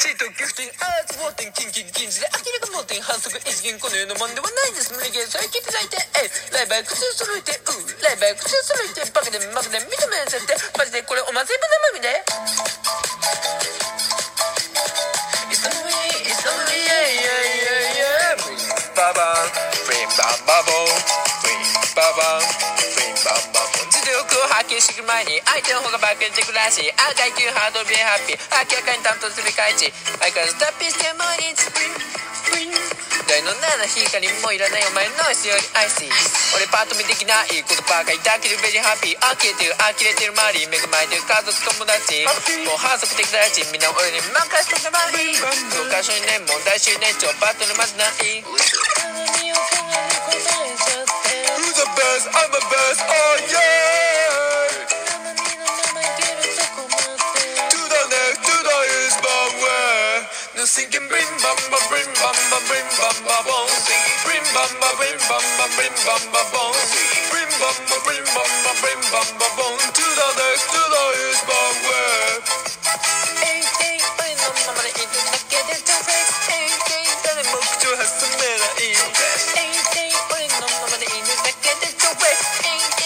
チートギフティンアーツボーテンキンキン禁止で明らか盲点反則一元この世のもんではないです無理ゲー最近最低えライバー口を揃えてうライバー口を揃えてバカでマカで認めさせてマジでこれお祭り生身で It's a way, it's a way, yeah, yeah, yeah, yeah. Bring baba, bring baba, bring baba, bring baba. 実力を発揮してくる前に相手の方がバックしてくらしい。赤い級ハードルビーハッピー。明らかに担当する開地相変わらずタッピーして毎日ブリンブリン。台の七光もいらない。お前の必要にアイシー俺パッと見できな。いことばかりだけどベリーハッピー。呆れてる呆れてる周り。恵まれてる家族友達。もう反則的だしみんな俺に任せてたまり教科書にねもう大集年長バトルまずない。Who's the best? I'm the best, where? No sinking brim bam bam brim bam bam brim bam bam bom Brim bam bam brim bam bam brim bam bam bom Brim bam bam brim bam bam brim bam bam bom To the next, to the is but where? えいえい俺のままでいるだけで perfect えいえい誰も口を挟めないえいえい俺のままでいるだけで perfect えい